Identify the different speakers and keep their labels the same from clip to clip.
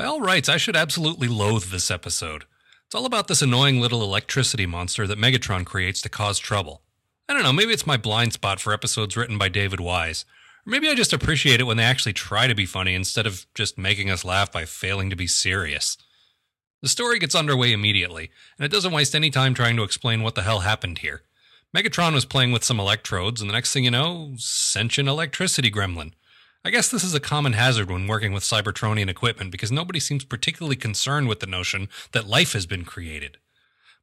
Speaker 1: By all rights, I should absolutely loathe this episode. It's all about this annoying little electricity monster that Megatron creates to cause trouble. I don't know, maybe it's my blind spot for episodes written by David Wise. Or maybe I just appreciate it when they actually try to be funny instead of just making us laugh by failing to be serious. The story gets underway immediately, and it doesn't waste any time trying to explain what the hell happened here. Megatron was playing with some electrodes, and the next thing you know, sentient electricity gremlin. I guess this is a common hazard when working with Cybertronian equipment because nobody seems particularly concerned with the notion that life has been created.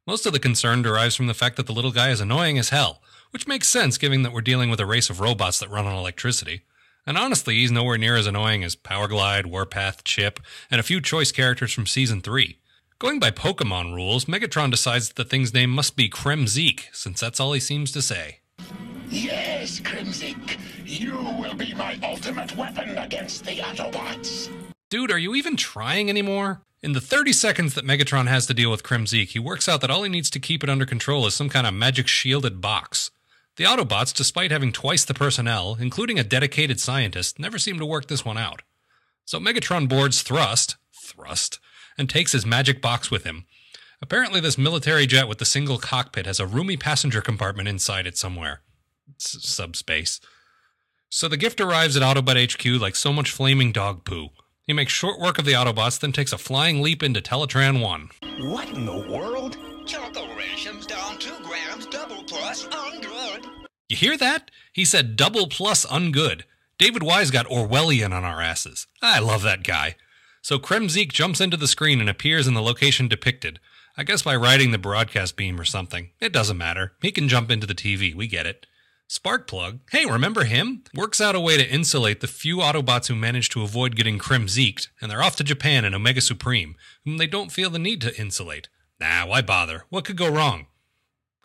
Speaker 1: Most of the concern derives from the fact that the little guy is annoying as hell, which makes sense given that we're dealing with a race of robots that run on electricity. And honestly, he's nowhere near as annoying as Powerglide, Warpath, Chip, and a few choice characters from Season 3. Going by Pokemon rules, Megatron decides that the thing's name must be Kremzeek, since that's all he seems to say.
Speaker 2: Yes, Kremzeek, you will be my ultimate weapon against the Autobots.
Speaker 1: Dude, are you even trying anymore? In the 30 seconds that Megatron has to deal with Kremzeek, he works out that all he needs to keep it under control is some kind of magic shielded box. The Autobots, despite having twice the personnel, including a dedicated scientist, never seem to work this one out. So Megatron boards Thrust, Thrust, and takes his magic box with him. Apparently, this military jet with the single cockpit has a roomy passenger compartment inside it somewhere. S- subspace. So the gift arrives at Autobot HQ like so much flaming dog poo. He makes short work of the Autobots, then takes a flying leap into Teletran 1.
Speaker 2: What in the world?
Speaker 3: Choco rations down two grams, double plus, ungood.
Speaker 1: You hear that? He said double plus ungood. David Wise got Orwellian on our asses. I love that guy. So Kremzeek jumps into the screen and appears in the location depicted. I guess by riding the broadcast beam or something. It doesn't matter. He can jump into the TV. We get it. Sparkplug, hey, remember him? Works out a way to insulate the few Autobots who manage to avoid getting Kremzeeked, and they're off to Japan in Omega Supreme, whom they don't feel the need to insulate. Nah, why bother? What could go wrong?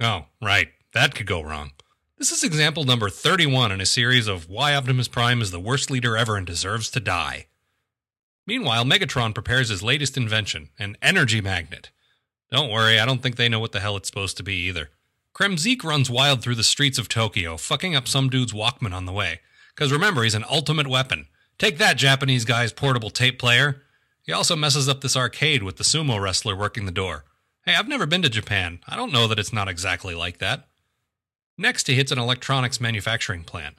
Speaker 1: Oh, right, that could go wrong. This is example number 31 in a series of why Optimus Prime is the worst leader ever and deserves to die. Meanwhile, Megatron prepares his latest invention, an energy magnet. Don't worry, I don't think they know what the hell it's supposed to be either. Kremzeek runs wild through the streets of Tokyo, fucking up some dude's Walkman on the way. Because remember, he's an ultimate weapon. Take that, Japanese guy's portable tape player. He also messes up this arcade with the sumo wrestler working the door. Hey, I've never been to Japan. I don't know that it's not exactly like that. Next, he hits an electronics manufacturing plant.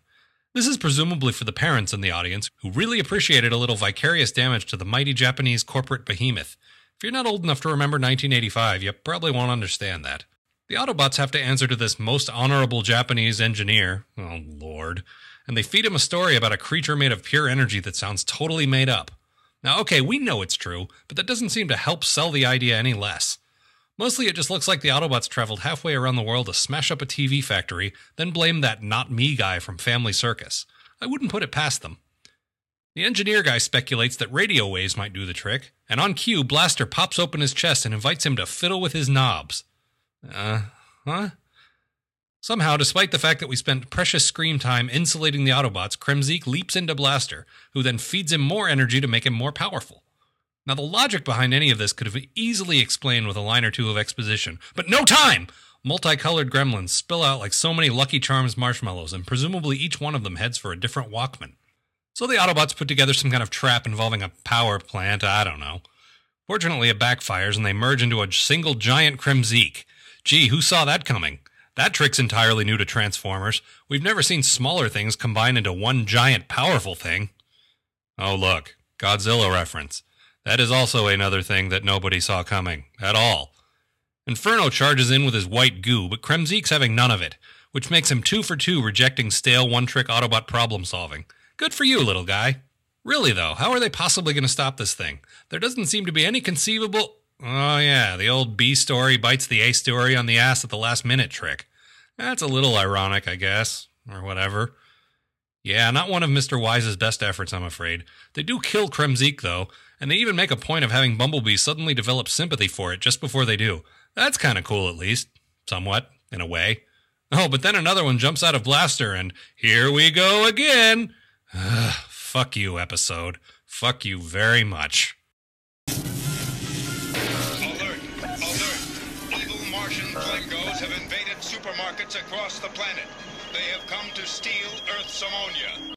Speaker 1: This is presumably for the parents in the audience who really appreciated a little vicarious damage to the mighty Japanese corporate behemoth. If you're not old enough to remember 1985, you probably won't understand that. The Autobots have to answer to this most honorable Japanese engineer, oh lord, and they feed him a story about a creature made of pure energy that sounds totally made up. Now, okay, we know it's true, but that doesn't seem to help sell the idea any less. Mostly it just looks like the Autobots traveled halfway around the world to smash up a TV factory, then blame that not me guy from Family Circus. I wouldn't put it past them. The engineer guy speculates that radio waves might do the trick, and on cue, Blaster pops open his chest and invites him to fiddle with his knobs. Uh, huh? Somehow, despite the fact that we spent precious screen time insulating the Autobots, Kremzeek leaps into Blaster, who then feeds him more energy to make him more powerful. Now, the logic behind any of this could have easily explained with a line or two of exposition, but no time! Multicolored gremlins spill out like so many Lucky Charms marshmallows, and presumably each one of them heads for a different Walkman. So the Autobots put together some kind of trap involving a power plant, I don't know. Fortunately, it backfires and they merge into a single giant Kremzeek. Gee, who saw that coming? That trick's entirely new to Transformers. We've never seen smaller things combine into one giant powerful thing. Oh, look, Godzilla reference. That is also another thing that nobody saw coming, at all. Inferno charges in with his white goo, but Kremzeek's having none of it, which makes him two for two rejecting stale one trick Autobot problem solving. Good for you, little guy. Really, though, how are they possibly going to stop this thing? There doesn't seem to be any conceivable. Oh, yeah, the old B story bites the A story on the ass at the last minute trick. That's a little ironic, I guess, or whatever. Yeah, not one of Mr. Wise's best efforts, I'm afraid. They do kill Kremzeek, though, and they even make a point of having Bumblebee suddenly develop sympathy for it just before they do. That's kind of cool, at least. Somewhat, in a way. Oh, but then another one jumps out of Blaster, and here we go again. Ugh, fuck you, episode. Fuck you very much.
Speaker 3: Martian Klingos have invaded supermarkets across the planet. They have come to steal Earth's ammonia.